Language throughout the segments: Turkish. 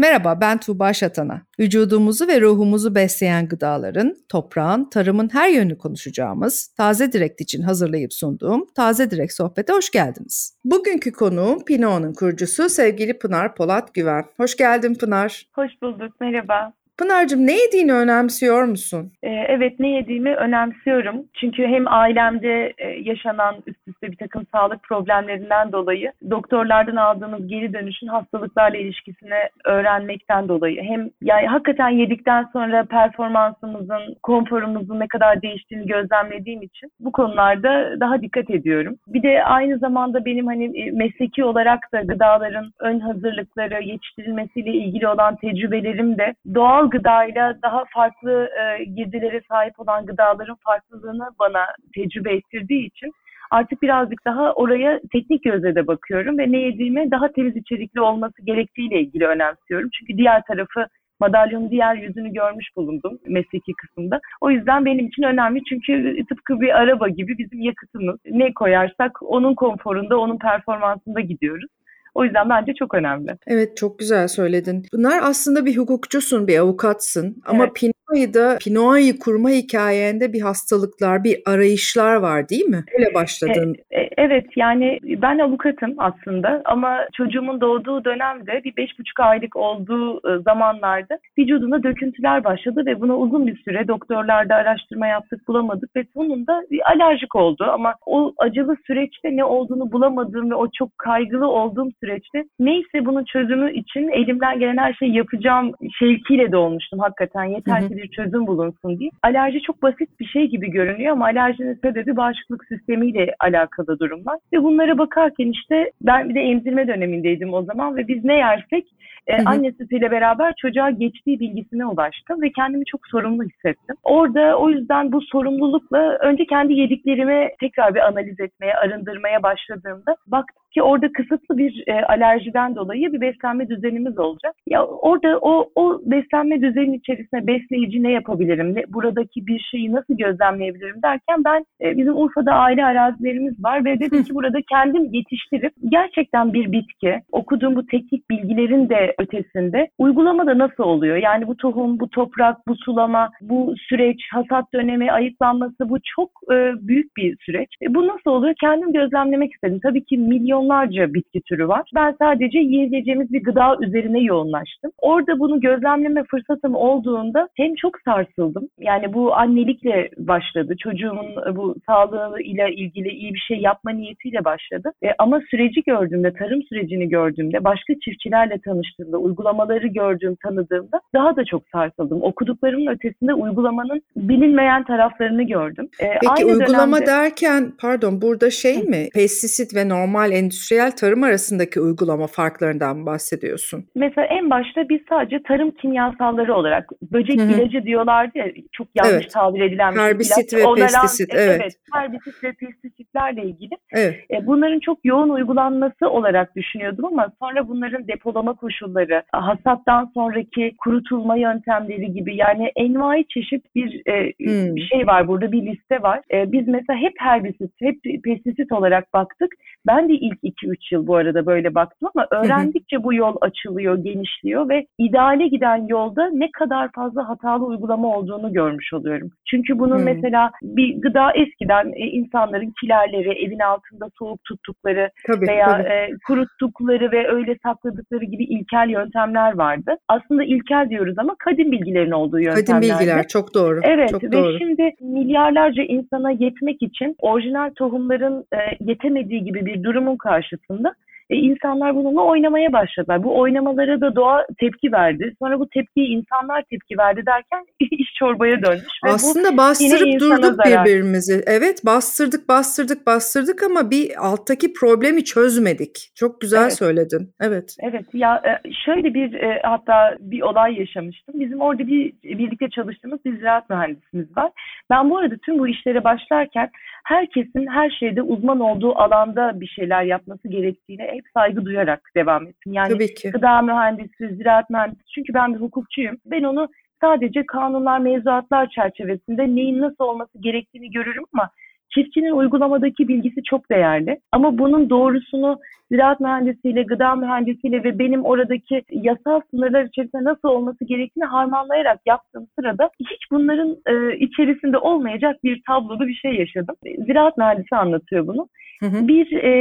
Merhaba ben Tuğba Şatana. Vücudumuzu ve ruhumuzu besleyen gıdaların, toprağın, tarımın her yönünü konuşacağımız Taze Direkt için hazırlayıp sunduğum Taze Direkt Sohbet'e hoş geldiniz. Bugünkü konuğum Pino'nun kurucusu sevgili Pınar Polat Güven. Hoş geldin Pınar. Hoş bulduk, merhaba. Pınar'cığım ne yediğini önemsiyor musun? Ee, evet ne yediğimi önemsiyorum. Çünkü hem ailemde e, yaşanan üst üste bir takım sağlık problemlerinden dolayı doktorlardan aldığımız geri dönüşün hastalıklarla ilişkisini öğrenmekten dolayı hem yani hakikaten yedikten sonra performansımızın, konforumuzun ne kadar değiştiğini gözlemlediğim için bu konularda daha dikkat ediyorum. Bir de aynı zamanda benim hani e, mesleki olarak da gıdaların ön hazırlıkları, yetiştirilmesiyle ilgili olan tecrübelerim de doğal gıdayla daha farklı e, girdilere sahip olan gıdaların farklılığını bana tecrübe ettirdiği için artık birazcık daha oraya teknik gözle de bakıyorum ve ne yediğime daha temiz içerikli olması gerektiğiyle ilgili önemsiyorum. Çünkü diğer tarafı madalyonun diğer yüzünü görmüş bulundum mesleki kısımda. O yüzden benim için önemli çünkü tıpkı bir araba gibi bizim yakıtımız. Ne koyarsak onun konforunda, onun performansında gidiyoruz. O yüzden bence çok önemli. Evet çok güzel söyledin. Bunlar aslında bir hukukçusun, bir avukatsın ama evet. Pinoa'yı da Pinoa'yı kurma hikayende bir hastalıklar, bir arayışlar var değil mi? Öyle başladın. E, e, evet yani ben avukatım aslında ama çocuğumun doğduğu dönemde bir beş buçuk aylık olduğu e, zamanlarda vücudunda döküntüler başladı ve buna uzun bir süre doktorlarda araştırma yaptık bulamadık ve sonunda bir alerjik oldu ama o acılı süreçte ne olduğunu bulamadığım ve o çok kaygılı olduğum süreçte neyse bunun çözümü için elimden gelen her şeyi yapacağım şevkiyle de olmuştum hakikaten yeter ki bir çözüm bulunsun diye. Alerji çok basit bir şey gibi görünüyor ama alerjinin sebebi bağışıklık sistemiyle alakalı durumlar. Ve bunlara bakarken işte ben bir de emzirme dönemindeydim o zaman ve biz ne yersek e, anne sütüyle beraber çocuğa geçtiği bilgisine ulaştım ve kendimi çok sorumlu hissettim. Orada o yüzden bu sorumlulukla önce kendi yediklerimi tekrar bir analiz etmeye, arındırmaya başladığımda baktım ki orada kısıtlı bir e, alerjiden dolayı bir beslenme düzenimiz olacak. Ya orada o o beslenme düzeninin içerisinde besleyici ne yapabilirim? Ne, buradaki bir şeyi nasıl gözlemleyebilirim derken ben e, bizim Urfa'da aile arazilerimiz var ve dedim ki burada kendim yetiştirip gerçekten bir bitki okuduğum bu teknik bilgilerin de ötesinde uygulamada nasıl oluyor? Yani bu tohum, bu toprak, bu sulama, bu süreç, hasat dönemi, ayıklanması bu çok e, büyük bir süreç. E, bu nasıl oluyor? Kendim gözlemlemek istedim. Tabii ki milyonlarca bitki türü var. Ben sadece yiyeceğimiz bir gıda üzerine yoğunlaştım. Orada bunu gözlemleme fırsatım olduğunda hem çok sarsıldım. Yani bu annelikle başladı. Çocuğumun bu sağlığıyla ilgili iyi bir şey yapma niyetiyle başladı. E, ama süreci gördüğümde, tarım sürecini gördüğümde, başka çiftçilerle tanıştığımda, uygulamaları gördüğüm, tanıdığımda daha da çok sarsıldım. Okuduklarımın ötesinde uygulamanın bilinmeyen taraflarını gördüm. E, Peki uygulama dönemde... derken, pardon burada şey mi? Pestisit ve normal endüstriyel tarım arasındaki uygulama farklarından bahsediyorsun? Mesela en başta biz sadece tarım kimyasalları olarak böcek Hı-hı. ilacı diyorlardı ya çok yanlış evet. tabir edilen bir Herbisit ilaç. ve Onaran, pestisit evet. evet. Herbisit ve pestisitlerle ilgili. Evet. E, bunların çok yoğun uygulanması olarak düşünüyordum ama sonra bunların depolama koşulları, hasattan sonraki kurutulma yöntemleri gibi yani envai çeşit bir e, hmm. şey var burada bir liste var. E, biz mesela hep herbisit, hep pestisit olarak baktık. Ben de ilk 2-3 yıl bu arada böyle baktım ama öğrendikçe bu yol açılıyor, genişliyor ve ideale giden yolda ne kadar fazla hatalı uygulama olduğunu görmüş oluyorum. Çünkü bunun hmm. mesela bir gıda eskiden e, insanların kilerleri, evin altında soğuk tuttukları tabii, veya tabii. E, kuruttukları ve öyle sakladıkları gibi ilkel yöntemler vardı. Aslında ilkel diyoruz ama kadim bilgilerin olduğu yöntemler. Kadim bilgiler çok doğru. Evet çok ve doğru. şimdi milyarlarca insana yetmek için orijinal tohumların e, yetemediği gibi bir durumun karşısında e, insanlar bununla oynamaya başladılar. Bu oynamalara da doğa tepki verdi. Sonra bu tepkiye insanlar tepki verdi derken iş çorbaya dönmüş. Ve Aslında bastırıp durduk zarar. birbirimizi. Evet bastırdık bastırdık bastırdık ama bir alttaki problemi çözmedik. Çok güzel evet. söyledin. Evet. Evet ya e, şöyle bir e, hatta bir olay yaşamıştım. Bizim orada bir birlikte çalıştığımız bir ziraat mühendisimiz var. Ben bu arada tüm bu işlere başlarken herkesin her şeyde uzman olduğu alanda bir şeyler yapması gerektiğine hep saygı duyarak devam ettim. Yani Tabii ki. gıda mühendisi, ziraat mühendisi çünkü ben bir hukukçuyum. Ben onu sadece kanunlar, mevzuatlar çerçevesinde neyin nasıl olması gerektiğini görürüm ama Çiftçinin uygulamadaki bilgisi çok değerli ama bunun doğrusunu ziraat mühendisiyle, gıda mühendisiyle ve benim oradaki yasal sınırlar içerisinde nasıl olması gerektiğini harmanlayarak yaptığım sırada hiç bunların e, içerisinde olmayacak bir tabloda bir şey yaşadım. Ziraat mühendisi anlatıyor bunu. Hı hı. Bir e,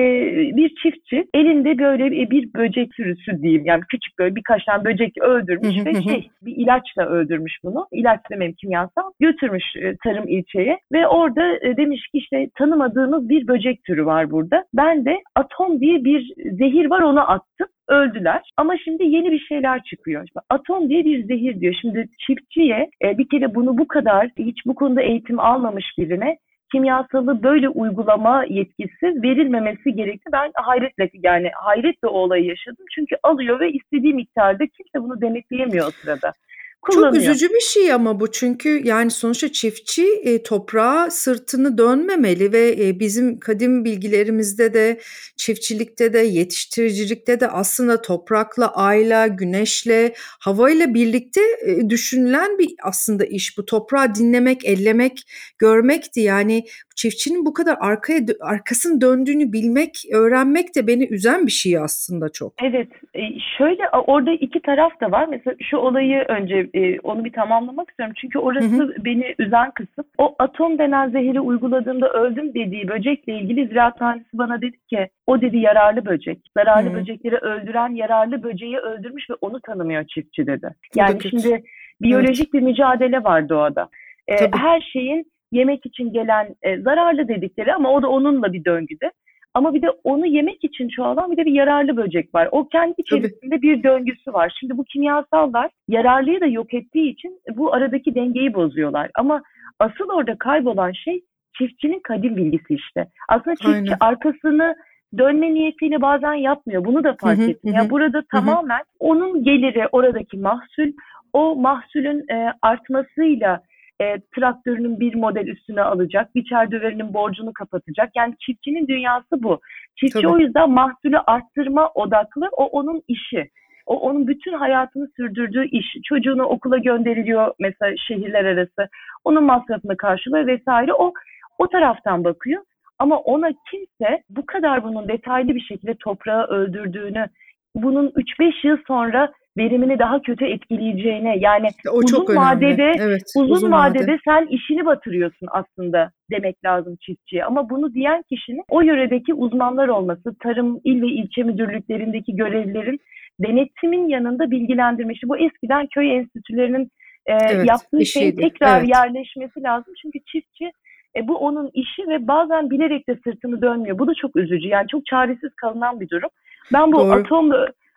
bir çiftçi elinde böyle bir böcek sürüsü diyeyim yani küçük böyle birkaç tane böcek öldürmüş hı hı. ve şey bir ilaçla öldürmüş bunu. İlaç demeyeyim kimyasal. Götürmüş e, tarım ilçeye ve orada e, demiş ki işte tanımadığınız bir böcek türü var burada. Ben de atom diye bir zehir var onu attım öldüler. Ama şimdi yeni bir şeyler çıkıyor. Atom diye bir zehir diyor. Şimdi çiftçiye e, bir kere bunu bu kadar hiç bu konuda eğitim almamış birine kimyasalı böyle uygulama yetkisi verilmemesi gerekti. Ben hayretle yani hayretle o olayı yaşadım. Çünkü alıyor ve istediği miktarda kimse bunu denetleyemiyor o sırada kullanıyor. Çok üzücü bir şey ama bu çünkü yani sonuçta çiftçi e, toprağa sırtını dönmemeli ve e, bizim kadim bilgilerimizde de çiftçilikte de yetiştiricilikte de aslında toprakla, ayla, güneşle, havayla birlikte e, düşünülen bir aslında iş bu. Toprağı dinlemek, ellemek, görmekti. Yani çiftçinin bu kadar arkaya arkasını döndüğünü bilmek, öğrenmek de beni üzen bir şey aslında çok. Evet. E, şöyle orada iki taraf da var. Mesela şu olayı önce e, onu bir tamamlamak istiyorum. Çünkü orası hı hı. beni üzen kısım. O atom denen zehiri uyguladığımda öldüm dediği böcekle ilgili ziraat mühendisi bana dedi ki o dedi yararlı böcek. Zararlı hı. böcekleri öldüren yararlı böceği öldürmüş ve onu tanımıyor çiftçi dedi. Yani şimdi biyolojik evet. bir mücadele var doğada. E, her şeyin yemek için gelen e, zararlı dedikleri ama o da onunla bir döngüde. Ama bir de onu yemek için çoğalan bir de bir yararlı böcek var. O kendi içerisinde Tabii. bir döngüsü var. Şimdi bu kimyasallar yararlıyı da yok ettiği için bu aradaki dengeyi bozuyorlar. Ama asıl orada kaybolan şey çiftçinin kadim bilgisi işte. Aslında çiftçi Aynen. arkasını dönme niyetiyle bazen yapmıyor. Bunu da fark ettim. Yani burada tamamen onun geliri, oradaki mahsul, o mahsulün e, artmasıyla e, traktörünün bir model üstüne alacak, biçer döverinin borcunu kapatacak. Yani çiftçinin dünyası bu. Çiftçi Tabii. o yüzden mahsulü arttırma odaklı, o onun işi. O onun bütün hayatını sürdürdüğü iş. Çocuğunu okula gönderiliyor mesela şehirler arası. Onun masrafını karşılıyor vesaire. O o taraftan bakıyor. Ama ona kimse bu kadar bunun detaylı bir şekilde toprağı öldürdüğünü, bunun 3-5 yıl sonra verimini daha kötü etkileyeceğine yani o uzun çok vadede evet, uzun, uzun vadede vade. sen işini batırıyorsun aslında demek lazım çiftçiye. Ama bunu diyen kişinin o yöredeki uzmanlar olması, tarım il ve ilçe müdürlüklerindeki görevlilerin denetimin yanında bilgilendirmesi. Bu eskiden köy enstitülerinin e, evet, yaptığı şeyin tekrar evet. yerleşmesi lazım. Çünkü çiftçi e, bu onun işi ve bazen bilerek de sırtını dönmüyor. Bu da çok üzücü. Yani çok çaresiz kalınan bir durum. Ben bu Doğru. atom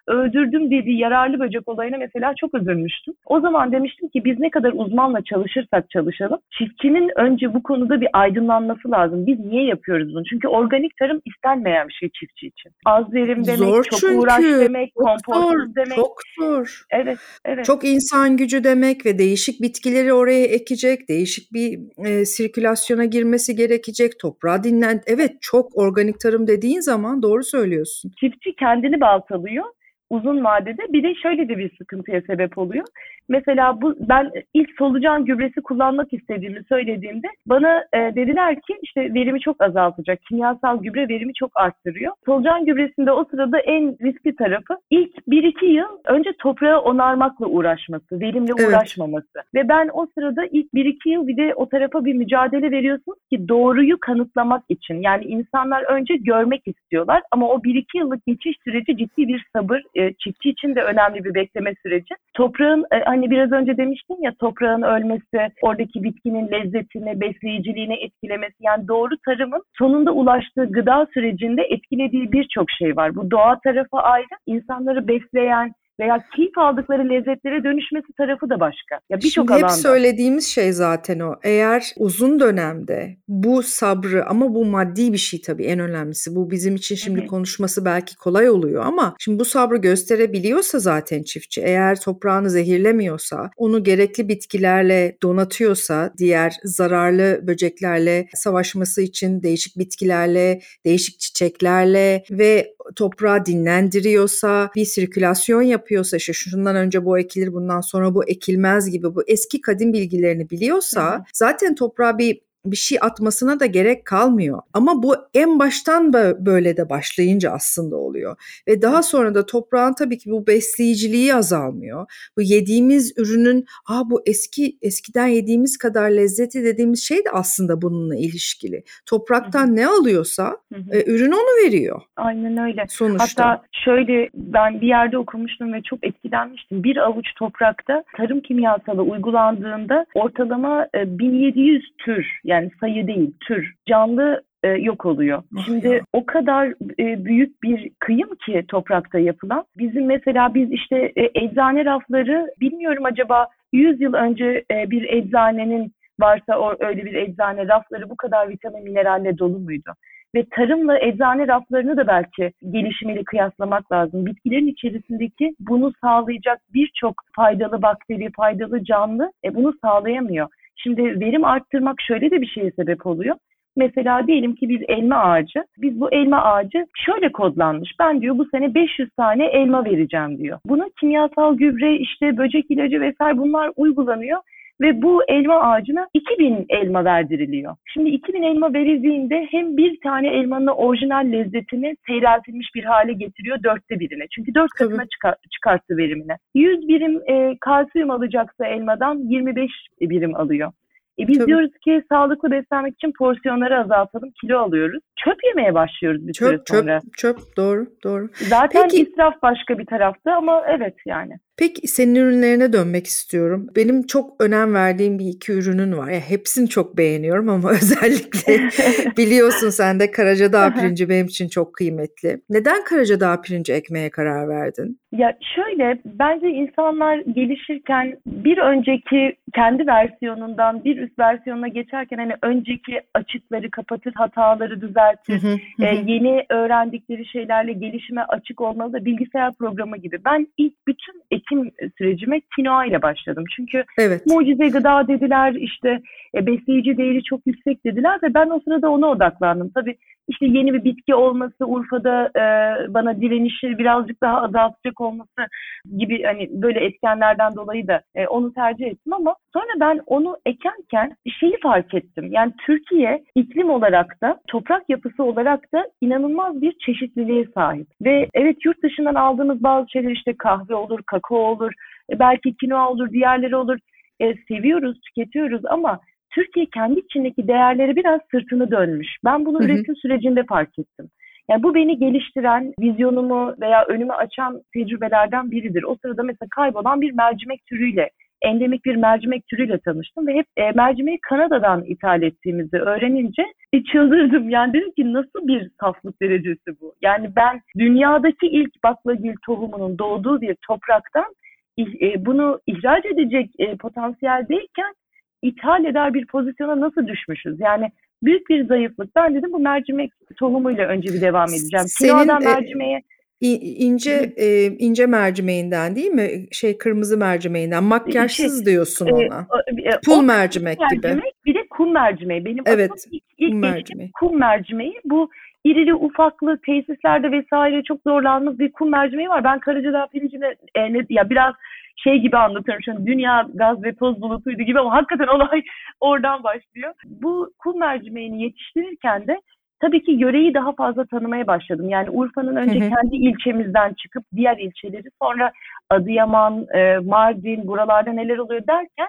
öldürdüm dediği yararlı böcek olayına mesela çok üzülmüştüm. O zaman demiştim ki biz ne kadar uzmanla çalışırsak çalışalım çiftçinin önce bu konuda bir aydınlanması lazım. Biz niye yapıyoruz bunu? Çünkü organik tarım istenmeyen bir şey çiftçi için. Az verim demek, zor çok çünkü. uğraş demek, kompostsuz demek. Çok zor. Evet, evet. Çok insan gücü demek ve değişik bitkileri oraya ekecek, değişik bir e, sirkülasyona girmesi gerekecek, toprağı dinlen. Evet çok organik tarım dediğin zaman doğru söylüyorsun. Çiftçi kendini baltalıyor uzun vadede bir de şöyle de bir sıkıntıya sebep oluyor. Mesela bu ben ilk solucan gübresi kullanmak istediğimi söylediğimde bana e, dediler ki işte verimi çok azaltacak. Kimyasal gübre verimi çok arttırıyor. Solucan gübresinde o sırada en riskli tarafı ilk 1-2 yıl önce toprağı onarmakla uğraşması, verimle evet. uğraşmaması. Ve ben o sırada ilk 1-2 yıl bir de o tarafa bir mücadele veriyorsunuz ki doğruyu kanıtlamak için. Yani insanlar önce görmek istiyorlar ama o 1-2 yıllık geçiş süreci ciddi bir sabır, e, çiftçi için de önemli bir bekleme süreci. Toprağın e, hani biraz önce demiştim ya toprağın ölmesi, oradaki bitkinin lezzetini, besleyiciliğini etkilemesi yani doğru tarımın sonunda ulaştığı gıda sürecinde etkilediği birçok şey var. Bu doğa tarafı ayrı, insanları besleyen, veya keyif aldıkları lezzetlere dönüşmesi tarafı da başka. Ya birçok alanda. Hep söylediğimiz şey zaten o. Eğer uzun dönemde bu sabrı ama bu maddi bir şey tabii en önemlisi. Bu bizim için şimdi evet. konuşması belki kolay oluyor ama şimdi bu sabrı gösterebiliyorsa zaten çiftçi eğer toprağını zehirlemiyorsa, onu gerekli bitkilerle donatıyorsa, diğer zararlı böceklerle savaşması için değişik bitkilerle, değişik çiçeklerle ve toprağı dinlendiriyorsa, bir sirkülasyon yapıyorsa, işte şundan önce bu ekilir, bundan sonra bu ekilmez gibi bu eski kadim bilgilerini biliyorsa zaten toprağa bir bir şey atmasına da gerek kalmıyor. Ama bu en baştan böyle de başlayınca aslında oluyor. Ve daha sonra da toprağın tabii ki bu besleyiciliği azalmıyor. Bu yediğimiz ürünün Aa, bu eski eskiden yediğimiz kadar lezzeti dediğimiz şey de aslında bununla ilişkili. Topraktan Hı-hı. ne alıyorsa Hı-hı. e, ürün onu veriyor. Aynen öyle. Sonuçta. Hatta şöyle ben bir yerde okumuştum ve çok etkilenmiştim. Bir avuç toprakta tarım kimyasalı uygulandığında ortalama 1700 e, tür yani sayı değil tür canlı e, yok oluyor. Oh Şimdi ya. o kadar e, büyük bir kıyım ki toprakta yapılan. Bizim mesela biz işte e, eczane rafları bilmiyorum acaba 100 yıl önce e, bir eczanenin varsa o öyle bir eczane rafları bu kadar vitamin mineralle dolu muydu? Ve tarımla eczane raflarını da belki gelişimiyle kıyaslamak lazım. Bitkilerin içerisindeki bunu sağlayacak birçok faydalı bakteri, faydalı canlı e, bunu sağlayamıyor. Şimdi verim arttırmak şöyle de bir şeye sebep oluyor. Mesela diyelim ki bir elma ağacı. Biz bu elma ağacı şöyle kodlanmış. Ben diyor bu sene 500 tane elma vereceğim diyor. Buna kimyasal gübre, işte böcek ilacı vesaire bunlar uygulanıyor ve bu elma ağacına 2000 elma verdiriliyor. Şimdi 2000 elma verildiğinde hem bir tane elmanın orijinal lezzetini seyreltilmiş bir hale getiriyor dörtte birine. Çünkü dört katına çıkar, çıkarttı verimine. 100 birim e, kalsiyum alacaksa elmadan 25 birim alıyor. E biz Tabii. diyoruz ki sağlıklı beslenmek için porsiyonları azaltalım, kilo alıyoruz. Çöp yemeye başlıyoruz bir çöp, süre sonra. Çöp, çöp, doğru, doğru. Zaten Peki, israf başka bir tarafta ama evet yani. Peki senin ürünlerine dönmek istiyorum. Benim çok önem verdiğim bir iki ürünün var. Ya hepsini çok beğeniyorum ama özellikle biliyorsun sen de Karacadağ pirinci benim için çok kıymetli. Neden Karacadağ pirinci ekmeye karar verdin? Ya şöyle bence insanlar gelişirken bir önceki kendi versiyonundan bir üst versiyonuna geçerken hani önceki açıkları kapatır, hataları düzeltir, e, yeni öğrendikleri şeylerle gelişime açık olmalı da bilgisayar programı gibi. Ben ilk bütün ekim sürecime kinoa ile başladım. Çünkü evet. mucize gıda dediler, işte e, besleyici değeri çok yüksek dediler ve ben o sırada ona odaklandım. Tabii işte yeni bir bitki olması, Urfa'da e, bana direnişi birazcık daha azaltacak olması gibi hani böyle etkenlerden dolayı da e, onu tercih ettim ama sonra ben onu ekerken şeyi fark ettim. Yani Türkiye iklim olarak da toprak yapısı olarak da inanılmaz bir çeşitliliğe sahip. Ve evet yurt dışından aldığımız bazı şeyler işte kahve olur, kakao olur, e, belki kinoa olur, diğerleri olur. E, seviyoruz, tüketiyoruz ama Türkiye kendi içindeki değerleri biraz sırtını dönmüş. Ben bunu hı hı. üretim sürecinde fark ettim. Yani bu beni geliştiren, vizyonumu veya önümü açan tecrübelerden biridir. O sırada mesela kaybolan bir mercimek türüyle, endemik bir mercimek türüyle tanıştım ve hep e, mercimeği Kanada'dan ithal ettiğimizi öğrenince e, çıldırdım. Yani dedim ki nasıl bir saflık derecesi bu? Yani ben dünyadaki ilk baklagil tohumunun doğduğu bir topraktan e, bunu ihraç edecek e, potansiyeldeyken ithal eder bir pozisyona nasıl düşmüşüz? Yani büyük bir zayıflık. Ben dedim bu mercimek tohumuyla önce bir devam edeceğim. Senin, Kinoadan e, mercimeğe ince e, ince mercimeğinden değil mi? Şey kırmızı mercimeğinden makyajsız şey, diyorsun e, ona. E, Pul mercimek, mercimek gibi. Bir de kum mercimeği. Benim evet, ilk, ilk kum mercimeği. kum mercimeği. Bu irili ufaklı tesislerde vesaire çok zorlandığımız bir kum mercimeği var. Ben Karacadağ pirincine e, ne, ya biraz şey gibi anlatıyorum. Şu dünya gaz ve toz bulutuydu gibi ama hakikaten olay oradan başlıyor. Bu kum mercimeğini yetiştirirken de tabii ki yöreyi daha fazla tanımaya başladım. Yani Urfa'nın önce hı hı. kendi ilçemizden çıkıp diğer ilçeleri sonra Adıyaman, e, Mardin buralarda neler oluyor derken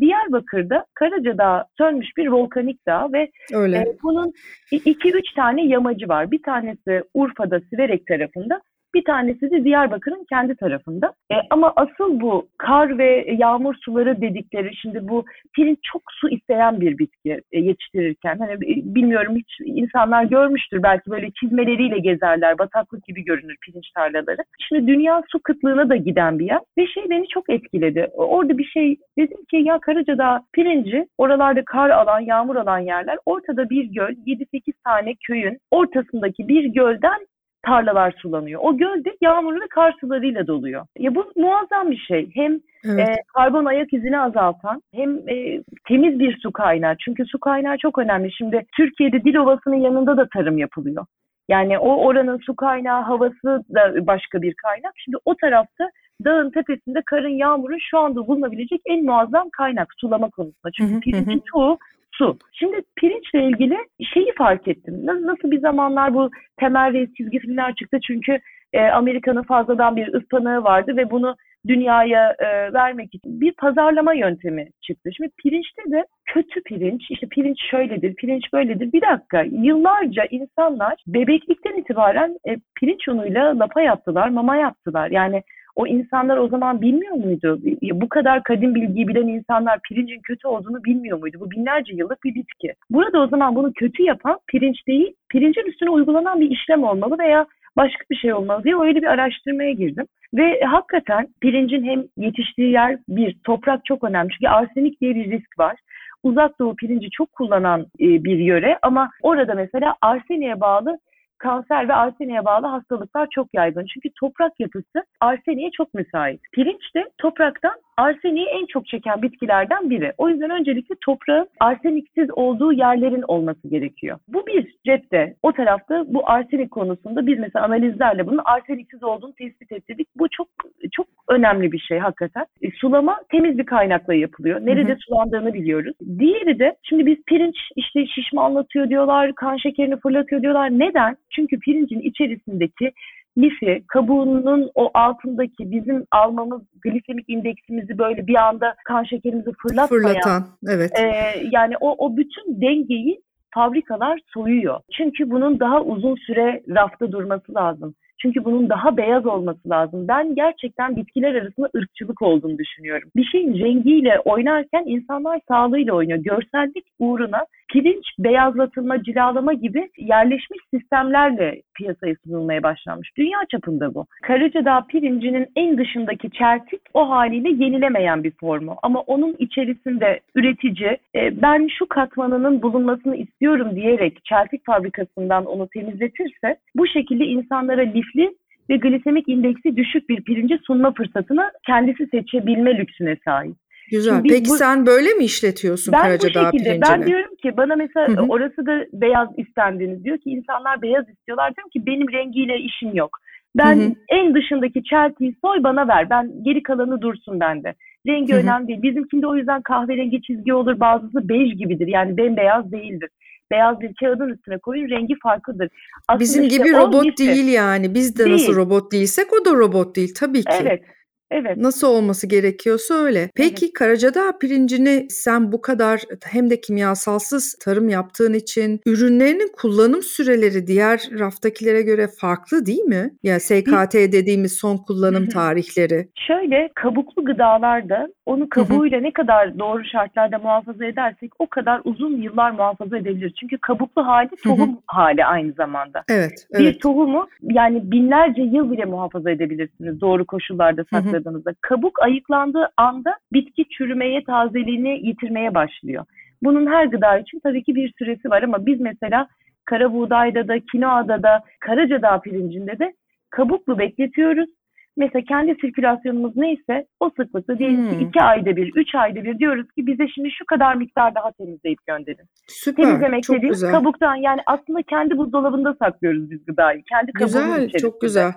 Diyarbakır'da Karacadağ sönmüş bir volkanik dağ ve Öyle. E, bunun iki üç tane yamacı var. Bir tanesi Urfa'da Siverek tarafında, bir tanesi de Diyarbakır'ın kendi tarafında. E, ama asıl bu kar ve yağmur suları dedikleri şimdi bu pirinç çok su isteyen bir bitki e, yetiştirirken. Hani bilmiyorum hiç insanlar görmüştür belki böyle çizmeleriyle gezerler. Bataklık gibi görünür pirinç tarlaları. Şimdi dünya su kıtlığına da giden bir yer ve şey beni çok etkiledi. Orada bir şey dedim ki ya Karacadağ pirinci oralarda kar alan, yağmur alan yerler. Ortada bir göl, 7-8 tane köyün ortasındaki bir gölden tarlalar sulanıyor. O göl de yağmurlu ve kar sularıyla doluyor. Ya bu muazzam bir şey. Hem evet. e, karbon ayak izini azaltan hem e, temiz bir su kaynağı. Çünkü su kaynağı çok önemli. Şimdi Türkiye'de Dilovası'nın yanında da tarım yapılıyor. Yani o oranın su kaynağı, havası da başka bir kaynak. Şimdi o tarafta dağın tepesinde karın, yağmurun şu anda bulunabilecek en muazzam kaynak sulama konusunda. Çünkü pirincin çoğu su. Şimdi pirinçle ilgili şeyi fark ettim. Nasıl bir zamanlar bu temel reis çizgi filmler çıktı çünkü e, Amerika'nın fazladan bir ıspanağı vardı ve bunu dünyaya e, vermek için bir pazarlama yöntemi çıktı. Şimdi pirinçte de kötü pirinç, işte pirinç şöyledir, pirinç böyledir. Bir dakika, yıllarca insanlar bebeklikten itibaren e, pirinç unuyla lapa yaptılar, mama yaptılar. Yani o insanlar o zaman bilmiyor muydu? Bu kadar kadim bilgiyi bilen insanlar pirincin kötü olduğunu bilmiyor muydu? Bu binlerce yıllık bir bitki. Burada o zaman bunu kötü yapan pirinç değil, pirincin üstüne uygulanan bir işlem olmalı veya başka bir şey olmalı diye öyle bir araştırmaya girdim. Ve hakikaten pirincin hem yetiştiği yer bir, toprak çok önemli. Çünkü arsenik diye bir risk var. Uzak Doğu pirinci çok kullanan e, bir yöre ama orada mesela arseniye bağlı kanser ve arseniye bağlı hastalıklar çok yaygın. Çünkü toprak yapısı arseniye çok müsait. Pirinç de topraktan arseniği en çok çeken bitkilerden biri. O yüzden öncelikle toprağın arseniksiz olduğu yerlerin olması gerekiyor. Bu bir cepte. O tarafta bu arsenik konusunda biz mesela analizlerle bunun arseniksiz olduğunu tespit ettik. Bu çok çok önemli bir şey hakikaten. E, sulama temiz bir kaynakla yapılıyor. Nerede hı hı. sulandığını biliyoruz. Diğeri de şimdi biz pirinç işte şişme anlatıyor diyorlar, kan şekerini fırlatıyor diyorlar. Neden? Çünkü pirincin içerisindeki lifi, kabuğunun o altındaki bizim almamız glisemik indeksimizi böyle bir anda kan şekerimizi fırlatmayan. Fırlatan, evet. E, yani o, o bütün dengeyi fabrikalar soyuyor. Çünkü bunun daha uzun süre rafta durması lazım. Çünkü bunun daha beyaz olması lazım. Ben gerçekten bitkiler arasında ırkçılık olduğunu düşünüyorum. Bir şeyin rengiyle oynarken insanlar sağlığıyla oynuyor. Görsellik uğruna pirinç beyazlatılma, cilalama gibi yerleşmiş sistemlerle piyasaya sunulmaya başlanmış. Dünya çapında bu. Karacadağ pirincinin en dışındaki çeltik o haliyle yenilemeyen bir formu. Ama onun içerisinde üretici e, ben şu katmanının bulunmasını istiyorum diyerek çeltik fabrikasından onu temizletirse bu şekilde insanlara lifli ve glisemik indeksi düşük bir pirinci sunma fırsatını kendisi seçebilme lüksüne sahip. Güzel. Peki bu, sen böyle mi işletiyorsun ben Karacadağ bu şekilde, pirincini? Ben diyorum ki bana mesela Hı-hı. orası da beyaz istendiniz. Diyor ki insanlar beyaz istiyorlar. Diyorum ki benim rengiyle işim yok. Ben Hı-hı. en dışındaki çeltiyi soy bana ver. Ben geri kalanı dursun bende. Rengi Hı-hı. önemli değil. Bizimkinde o yüzden kahverengi çizgi olur. Bazısı bej gibidir. Yani bembeyaz değildir beyaz bir kağıdın üstüne koyun rengi farklıdır. Aslında Bizim işte gibi robot değil yani. Biz de değil. nasıl robot değilsek o da robot değil tabii ki. Evet. Evet. Nasıl olması gerekiyorsa öyle. Peki evet. Karacadağ pirincini sen bu kadar hem de kimyasalsız tarım yaptığın için ürünlerinin kullanım süreleri diğer raftakilere göre farklı değil mi? Ya SKT dediğimiz son kullanım tarihleri. Şöyle kabuklu gıdalarda onu kabuğuyla ne kadar doğru şartlarda muhafaza edersek o kadar uzun yıllar muhafaza edebilir. Çünkü kabuklu hali tohum hali aynı zamanda. Evet, evet. Bir tohumu yani binlerce yıl bile muhafaza edebilirsiniz doğru koşullarda sakladığınızda kabuk ayıklandığı anda bitki çürümeye, tazeliğini yitirmeye başlıyor. Bunun her gıda için tabii ki bir süresi var ama biz mesela kara buğdayda da, kinoada da, karacadağ pirincinde de kabuklu bekletiyoruz mesela kendi sirkülasyonumuz neyse o sıklıkta diyelim hmm. ki iki ayda bir, üç ayda bir diyoruz ki bize şimdi şu kadar miktar daha temizleyip gönderin. Süper, Temizlemek çok dediğimiz güzel. kabuktan yani aslında kendi buzdolabında saklıyoruz biz gıdayı. Kendi güzel, içerisinde. çok güzel.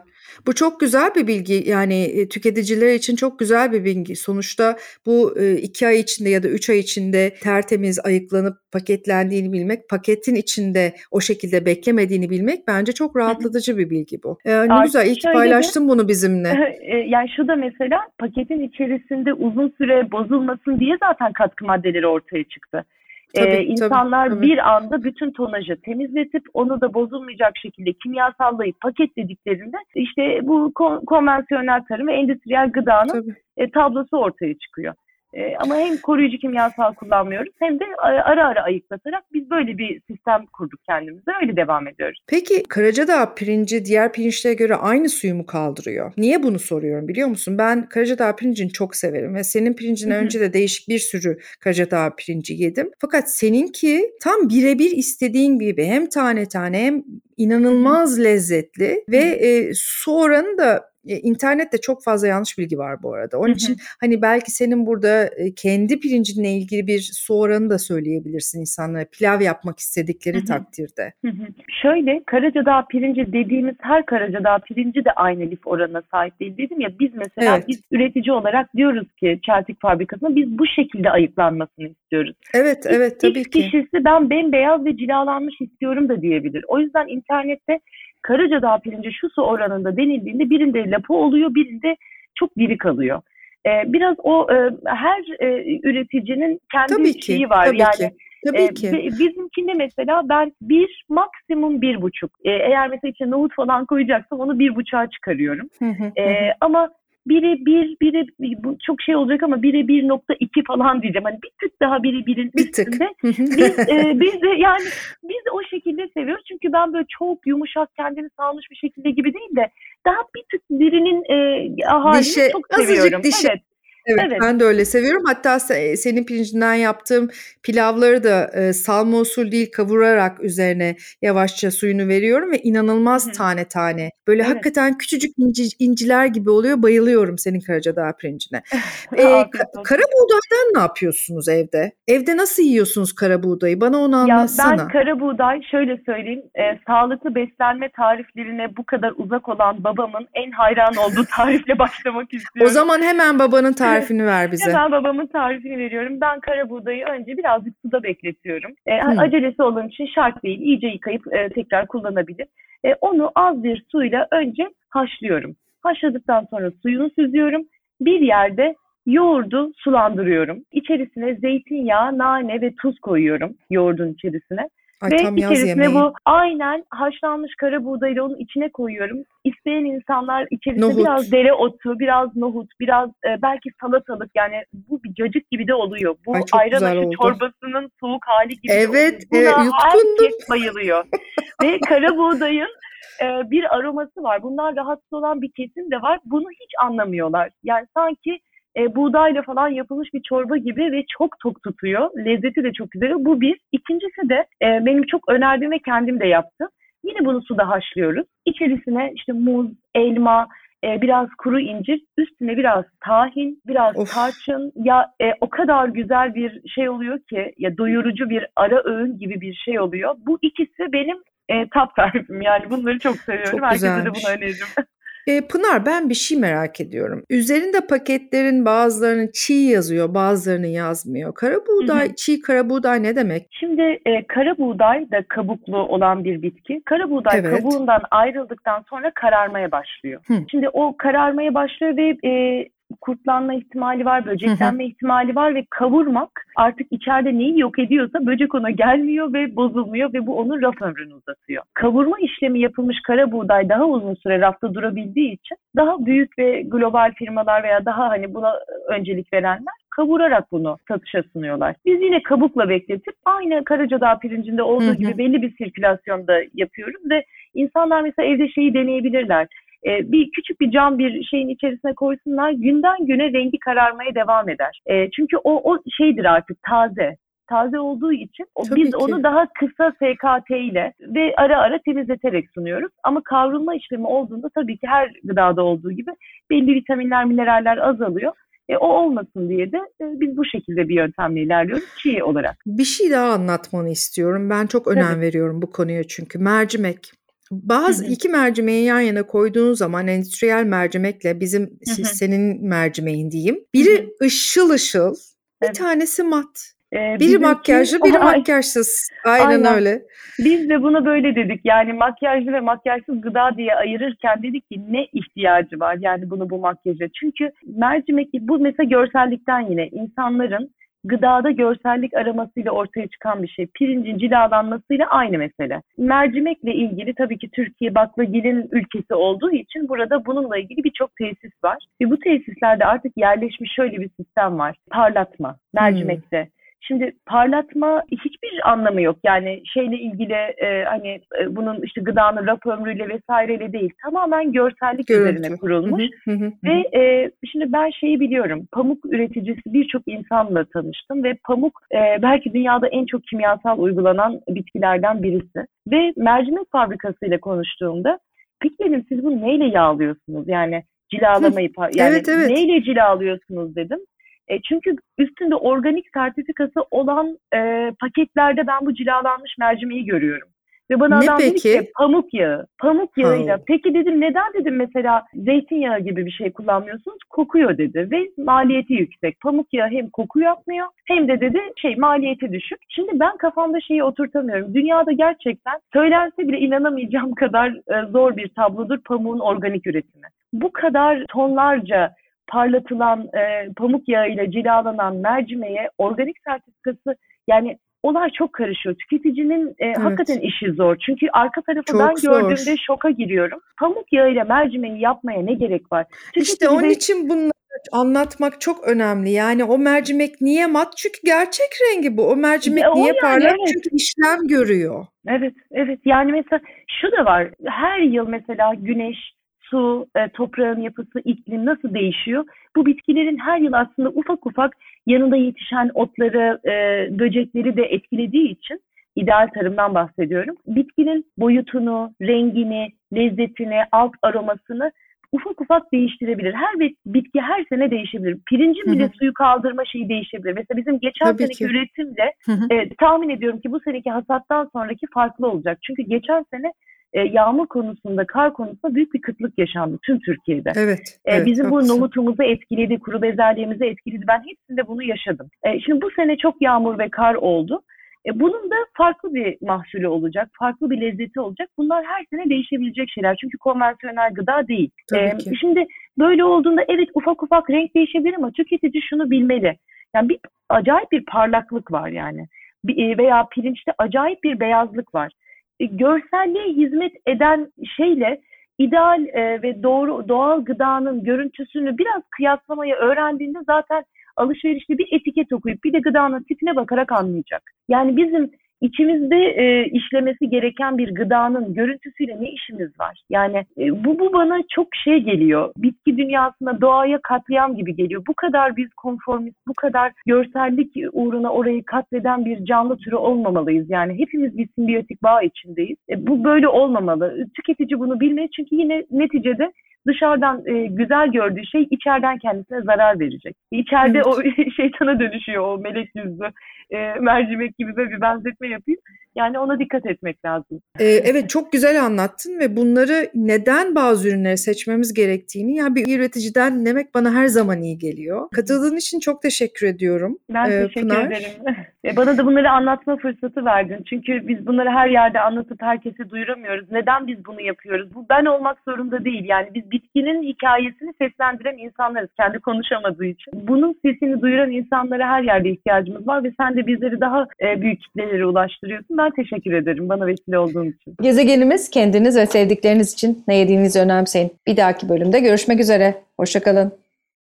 Bu çok güzel bir bilgi yani e, tüketiciler için çok güzel bir bilgi. Sonuçta bu e, iki ay içinde ya da üç ay içinde tertemiz ayıklanıp paketlendiğini bilmek, paketin içinde o şekilde beklemediğini bilmek bence çok rahatlatıcı bir bilgi bu. Yani ne güzel, iyi ki paylaştın bunu bizimle. E, yani şu da mesela paketin içerisinde uzun süre bozulmasın diye zaten katkı maddeleri ortaya çıktı. Tabii, ee, insanlar tabii, bir anda bütün tonajı temizletip onu da bozulmayacak şekilde kimyasallayıp paketlediklerinde işte bu kon- konvansiyonel tarım ve endüstriyel gıdanın e, tablosu ortaya çıkıyor. E, ama hem koruyucu kimyasal kullanmıyoruz hem de ara ara ayıklatarak biz böyle bir sistem kurduk kendimize. Öyle devam ediyoruz. Peki Karacadağ pirinci diğer pirinçlere göre aynı suyu mu kaldırıyor? Niye bunu soruyorum biliyor musun? Ben Karacadağ pirincini çok severim ve senin pirincine önce de değişik bir sürü Karacadağ pirinci yedim. Fakat seninki tam birebir istediğin gibi hem tane tane hem inanılmaz lezzetli ve e, su oranı da E, internette çok fazla yanlış bilgi var bu arada. Onun için hani belki senin burada e, kendi pirincinle ilgili bir su oranı da söyleyebilirsin insanlara pilav yapmak istedikleri takdirde. Şöyle Karacadağ pirinci dediğimiz her Karacadağ pirinci de aynı lif oranına sahip değil dedim ya biz mesela evet. biz üretici olarak diyoruz ki çeltik fabrikasına biz bu şekilde ayıklanmasını istiyoruz. Evet evet tabii X ki. kişisi ben bembeyaz ve cilalanmış istiyorum da diyebilir. O yüzden internette Karacadağ pirinci şu su oranında denildiğinde birinde lapı oluyor birinde çok diri kalıyor. Ee, biraz o e, her e, üreticinin kendi tabii ki, şeyi var. Tabii yani ki. Tabii ee, ki. Bizimkinde mesela ben bir maksimum bir buçuk. Ee, eğer mesela içine nohut falan koyacaksam onu bir buçuğa çıkarıyorum. ee, ama biri bir, biri bu çok şey olacak ama biri bir nokta iki falan diyeceğim. Hani bir tık daha biri birin bir üstünde. Tık. biz, e, biz de yani biz de o şekilde seviyoruz. Çünkü ben böyle çok yumuşak kendini salmış bir şekilde gibi değil de daha bir tık birinin e, halini dişe, çok seviyorum. Dişe, evet. Evet, evet ben de öyle seviyorum. Hatta senin pirincinden yaptığım pilavları da e, salma usul değil kavurarak üzerine yavaşça suyunu veriyorum ve inanılmaz Hı-hı. tane tane. Böyle evet. hakikaten küçücük inci, inciler gibi oluyor. Bayılıyorum senin Karacadağ pirincine. ee, ka- kara buğdaydan ne yapıyorsunuz evde? Evde nasıl yiyorsunuz kara buğdayı? Bana onu anlatsana. Ya ben kara buğday şöyle söyleyeyim. E, sağlıklı beslenme tariflerine bu kadar uzak olan babamın en hayran olduğu tarifle başlamak istiyorum. O zaman hemen babanın tarifi tarifini ver bize. Hemen babamın tarifini veriyorum. Ben kara buğdayı önce birazcık suda bekletiyorum. E, hmm. Acelesi olan için şart değil. İyice yıkayıp e, tekrar kullanabilir. E, onu az bir suyla önce haşlıyorum. Haşladıktan sonra suyunu süzüyorum. Bir yerde yoğurdu sulandırıyorum. İçerisine zeytinyağı, nane ve tuz koyuyorum yoğurdun içerisine. Ay, Ve tam içerisine bu aynen haşlanmış kara buğdayla onun içine koyuyorum. İsteyen insanlar içerisine nohut. biraz dereotu, biraz nohut, biraz e, belki salatalık yani bu bir cacık gibi de oluyor. Bu Ay, ayran aşı çorbasının soğuk hali gibi. Evet, evet herkes bayılıyor. Ve kara buğdayın e, bir aroması var. Bunlar rahatsız olan bir kesim de var. Bunu hiç anlamıyorlar. Yani sanki e, buğdayla falan yapılmış bir çorba gibi ve çok tok tutuyor. Lezzeti de çok güzel. Bu bir. İkincisi de e, benim çok önerdiğim ve kendim de yaptım. Yine bunu suda haşlıyoruz. İçerisine işte muz, elma, e, biraz kuru incir, üstüne biraz tahin, biraz of. tarçın. Ya e, o kadar güzel bir şey oluyor ki ya doyurucu bir ara öğün gibi bir şey oluyor. Bu ikisi benim e, top tarifim yani bunları çok seviyorum. Çok Herkese de bunu öneririm. E, Pınar ben bir şey merak ediyorum. Üzerinde paketlerin bazılarının çiğ yazıyor, bazılarını yazmıyor. Kara buğday, hı hı. çiğ kara buğday ne demek? Şimdi e, kara buğday da kabuklu olan bir bitki. Kara buğday evet. kabuğundan ayrıldıktan sonra kararmaya başlıyor. Hı. Şimdi o kararmaya başlıyor ve e, kurtlanma ihtimali var, böceklenme ihtimali var ve kavurmak artık içeride neyi yok ediyorsa böcek ona gelmiyor ve bozulmuyor ve bu onun raf ömrünü uzatıyor. Kavurma işlemi yapılmış kara buğday daha uzun süre rafta durabildiği için daha büyük ve global firmalar veya daha hani buna öncelik verenler kavurarak bunu satışa sunuyorlar. Biz yine kabukla bekletip aynı Karacadağ pirincinde olduğu gibi belli bir sirkülasyonda yapıyoruz ve insanlar mesela evde şeyi deneyebilirler e, bir küçük bir cam bir şeyin içerisine koysunlar günden güne rengi kararmaya devam eder. E, çünkü o, o şeydir artık taze taze olduğu için o, biz ki. onu daha kısa SKT ile ve ara ara temizleterek sunuyoruz. Ama kavrulma işlemi olduğunda tabii ki her gıdada olduğu gibi belli vitaminler, mineraller azalıyor. E, o olmasın diye de e, biz bu şekilde bir yöntemle ilerliyoruz çiğ olarak. Bir şey daha anlatmanı istiyorum. Ben çok önem Tabii. veriyorum bu konuya çünkü. Mercimek. Bazı hı hı. iki mercimeği yan yana koyduğun zaman endüstriyel mercimekle bizim hı hı. senin mercimeğin diyeyim. Biri hı hı. ışıl ışıl, evet. bir tanesi mat. Ee, biri makyajlı, biri ay, makyajsız. Aynen, aynen öyle. Biz de buna böyle dedik. Yani makyajlı ve makyajsız gıda diye ayırırken dedik ki ne ihtiyacı var yani bunu bu makyaja. Çünkü mercimek bu mesela görsellikten yine insanların gıdada görsellik aramasıyla ortaya çıkan bir şey. Pirincin cilalanmasıyla aynı mesele. Mercimekle ilgili tabii ki Türkiye baklagilin ülkesi olduğu için burada bununla ilgili birçok tesis var. Ve bu tesislerde artık yerleşmiş şöyle bir sistem var. Parlatma mercimekte. Hmm. Şimdi parlatma hiçbir anlamı yok. Yani şeyle ilgili e, hani e, bunun işte gıdanın raf ömrüyle vesaireyle değil. Tamamen görsellik Görüntü. üzerine kurulmuş. Ve e, şimdi ben şeyi biliyorum. Pamuk üreticisi birçok insanla tanıştım ve pamuk e, belki dünyada en çok kimyasal uygulanan bitkilerden birisi. Ve mercimek fabrikasıyla konuştuğumda peki dedim siz bunu neyle yağlıyorsunuz? Yani Cilalamayı yani evet, evet. neyle cilalıyorsunuz dedim. E, çünkü üstünde organik sertifikası olan e, paketlerde ben bu cilalanmış mercimeği görüyorum. Ve bana ne adam peki? dedi ki pamuk yağı. Pamuk yağıyla. Ha. Peki dedim neden dedim mesela zeytinyağı gibi bir şey kullanmıyorsunuz? Kokuyor dedi ve maliyeti yüksek. Pamuk yağı hem koku yapmıyor hem de dedi şey maliyeti düşük. Şimdi ben kafamda şeyi oturtamıyorum. Dünyada gerçekten söylense bile inanamayacağım kadar e, zor bir tablodur pamuğun organik üretimi. Bu kadar tonlarca parlatılan e, pamuk yağıyla cilalanan mercimeğe organik sertifikası yani olay çok karışıyor. Tüketicinin e, evet. hakikaten işi zor. Çünkü arka tarafı çok ben zor. gördüğümde şoka giriyorum. Pamuk yağıyla mercimeği yapmaya ne gerek var? Tüketici işte onun için bunları anlatmak çok önemli. Yani o mercimek niye mat? Çünkü gerçek rengi bu. O mercimek e, niye yani, parlak? Evet. Çünkü işlem görüyor. Evet, evet. Yani mesela şu da var. Her yıl mesela güneş su, e, toprağın yapısı, iklim nasıl değişiyor? Bu bitkilerin her yıl aslında ufak ufak yanında yetişen otları, e, böcekleri de etkilediği için ideal tarımdan bahsediyorum. Bitkinin boyutunu, rengini, lezzetini, alt aromasını ufak ufak değiştirebilir. Her bitki her sene değişebilir. Pirincin bile suyu kaldırma şeyi değişebilir. Mesela bizim geçen Tabii seneki ki. üretimle e, tahmin ediyorum ki bu seneki hasattan sonraki farklı olacak. Çünkü geçen sene e, yağmur konusunda, kar konusunda büyük bir kıtlık yaşandı tüm Türkiye'de. Evet. E, evet bizim haklısın. bu nomutumuzu etkiledi, kuru bezelyemizi etkiledi. Ben hepsinde bunu yaşadım. E, şimdi bu sene çok yağmur ve kar oldu. E, bunun da farklı bir mahsulü olacak, farklı bir lezzeti olacak. Bunlar her sene değişebilecek şeyler. Çünkü konvansiyonel gıda değil. Tabii e, ki. Şimdi böyle olduğunda evet ufak ufak renk değişebilir ama tüketici şunu bilmeli. Yani bir acayip bir parlaklık var yani. Bir, e, veya pirinçte acayip bir beyazlık var. E, görselliğe hizmet eden şeyle ideal e, ve doğru doğal gıdanın görüntüsünü biraz kıyaslamayı öğrendiğinde zaten alışverişte bir etiket okuyup bir de gıdanın tipine bakarak anlayacak. Yani bizim içimizde e, işlemesi gereken bir gıdanın görüntüsüyle ne işimiz var? Yani e, bu bu bana çok şey geliyor. Bitki dünyasında doğaya katliam gibi geliyor. Bu kadar biz konformist, bu kadar görsellik uğruna orayı katleden bir canlı türü olmamalıyız. Yani hepimiz bir simbiyotik bağ içindeyiz. E, bu böyle olmamalı. Tüketici bunu bilmeli çünkü yine neticede dışarıdan e, güzel gördüğü şey içeriden kendisine zarar verecek. İçeride evet. o şeytana dönüşüyor o melek yüzlü e, mercimek gibi böyle bir benzetme yapayım. Yani ona dikkat etmek lazım. Ee, evet çok güzel anlattın ve bunları neden bazı ürünleri seçmemiz gerektiğini yani bir üreticiden demek bana her zaman iyi geliyor. Katıldığın için çok teşekkür ediyorum. Ben ee, teşekkür Pınar. ederim. bana da bunları anlatma fırsatı verdin. Çünkü biz bunları her yerde anlatıp herkese duyuramıyoruz. Neden biz bunu yapıyoruz? Bu ben olmak zorunda değil. Yani biz bitkinin hikayesini seslendiren insanlarız. Kendi konuşamadığı için. Bunun sesini duyuran insanlara her yerde ihtiyacımız var ve sen de bizleri daha e, büyük kitlelere ulaştırıyorsun. Ben teşekkür ederim bana vesile olduğun için. Gezegenimiz kendiniz ve sevdikleriniz için ne yediğinizi önemseyin. Bir dahaki bölümde görüşmek üzere. Hoşçakalın.